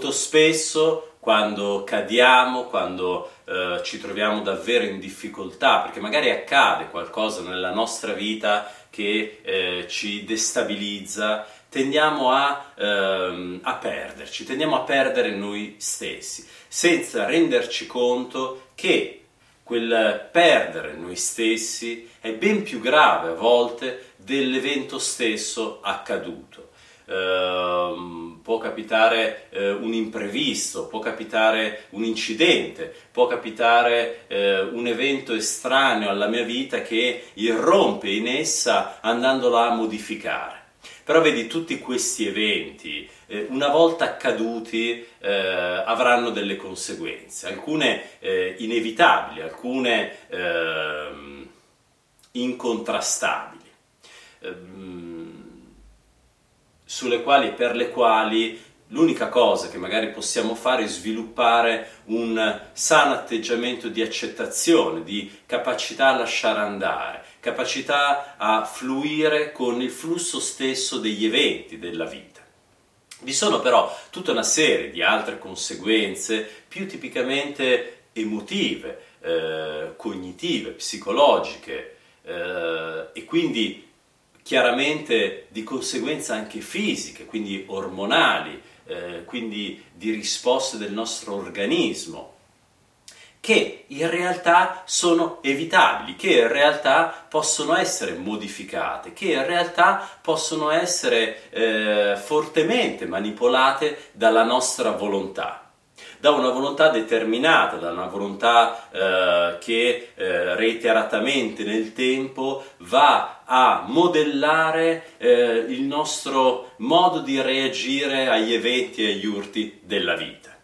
Molto spesso quando cadiamo, quando eh, ci troviamo davvero in difficoltà, perché magari accade qualcosa nella nostra vita che eh, ci destabilizza, tendiamo a, ehm, a perderci, tendiamo a perdere noi stessi, senza renderci conto che quel perdere noi stessi è ben più grave a volte dell'evento stesso accaduto. Ehm, può capitare eh, un imprevisto, può capitare un incidente, può capitare eh, un evento estraneo alla mia vita che irrompe in essa andandola a modificare. Però vedi, tutti questi eventi, eh, una volta accaduti, eh, avranno delle conseguenze, alcune eh, inevitabili, alcune ehm, incontrastabili, ehm, sulle quali, per le quali l'unica cosa che magari possiamo fare è sviluppare un sano atteggiamento di accettazione, di capacità a lasciare andare, capacità a fluire con il flusso stesso degli eventi della vita. Vi sono però tutta una serie di altre conseguenze più tipicamente emotive, eh, cognitive, psicologiche eh, e quindi chiaramente di conseguenza anche fisiche, quindi ormonali, eh, quindi di risposte del nostro organismo, che in realtà sono evitabili, che in realtà possono essere modificate, che in realtà possono essere eh, fortemente manipolate dalla nostra volontà da una volontà determinata, da una volontà eh, che eh, reiteratamente nel tempo va a modellare eh, il nostro modo di reagire agli eventi e agli urti della vita.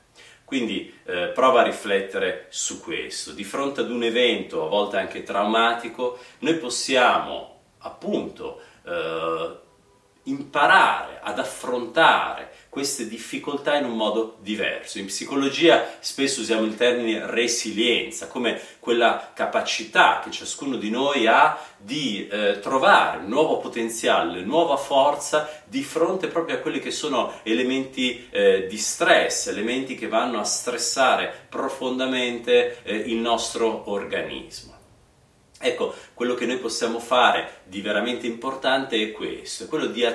Quindi eh, prova a riflettere su questo. Di fronte ad un evento, a volte anche traumatico, noi possiamo appunto eh, imparare ad affrontare queste difficoltà in un modo diverso. In psicologia spesso usiamo il termine resilienza, come quella capacità che ciascuno di noi ha di eh, trovare nuovo potenziale, nuova forza di fronte proprio a quelli che sono elementi eh, di stress, elementi che vanno a stressare profondamente eh, il nostro organismo. Ecco, quello che noi possiamo fare di veramente importante è questo, è quello di,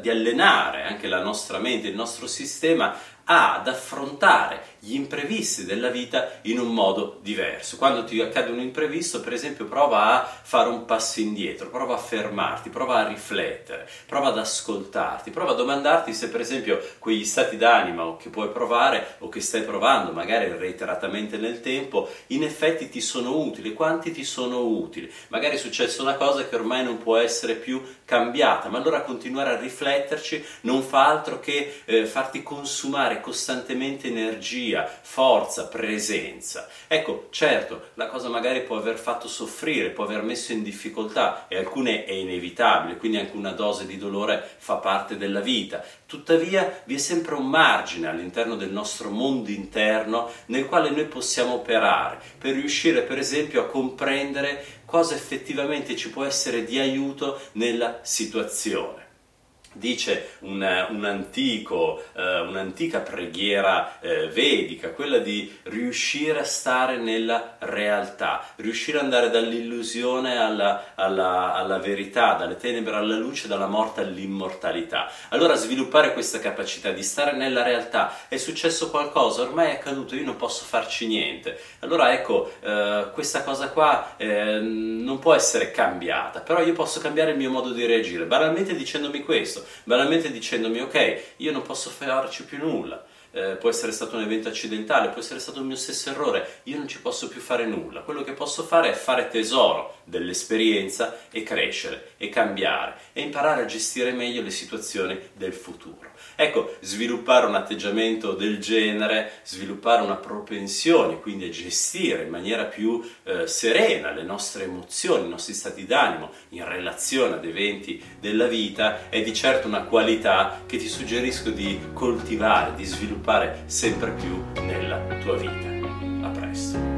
di, allenare anche la nostra mente, il nostro sistema ad affrontare gli imprevisti della vita in un modo diverso. Quando ti accade un imprevisto, per esempio, prova a fare un passo indietro, prova a fermarti, prova a riflettere, prova ad ascoltarti, prova a domandarti se per esempio quegli stati d'animo che puoi provare o che stai provando, magari reiteratamente nel tempo, in effetti ti sono utili, quanti ti sono utili. Magari è successa una cosa che ormai non può essere più cambiata, ma allora continuare a rifletterci non fa altro che eh, farti consumare costantemente energia, forza, presenza. Ecco, certo, la cosa magari può aver fatto soffrire, può aver messo in difficoltà e alcune è inevitabile, quindi anche una dose di dolore fa parte della vita. Tuttavia vi è sempre un margine all'interno del nostro mondo interno nel quale noi possiamo operare per riuscire per esempio a comprendere cosa effettivamente ci può essere di aiuto nella situazione dice un, un antico, eh, un'antica preghiera eh, vedica, quella di riuscire a stare nella realtà, riuscire ad andare dall'illusione alla, alla, alla, verità, dalle tenebre alla luce, dalla morte all'immortalità. Allora sviluppare questa capacità di stare nella realtà, è successo qualcosa, ormai è accaduto, io non posso farci niente. Allora ecco, eh, questa cosa qua eh, non può essere cambiata, però io posso cambiare il mio modo di reagire, banalmente dicendomi questo banalmente dicendomi ok, io non posso farci più nulla eh, può essere stato un evento accidentale, può essere stato il mio stesso errore, io non ci posso più fare nulla. Quello che posso fare è fare tesoro dell'esperienza e crescere e cambiare e imparare a gestire meglio le situazioni del futuro. Ecco, sviluppare un atteggiamento del genere, sviluppare una propensione, quindi a gestire in maniera più eh, serena le nostre emozioni, i nostri stati d'animo in relazione ad eventi della vita, è di certo una qualità che ti suggerisco di coltivare, di sviluppare sempre più nella tua vita. A presto.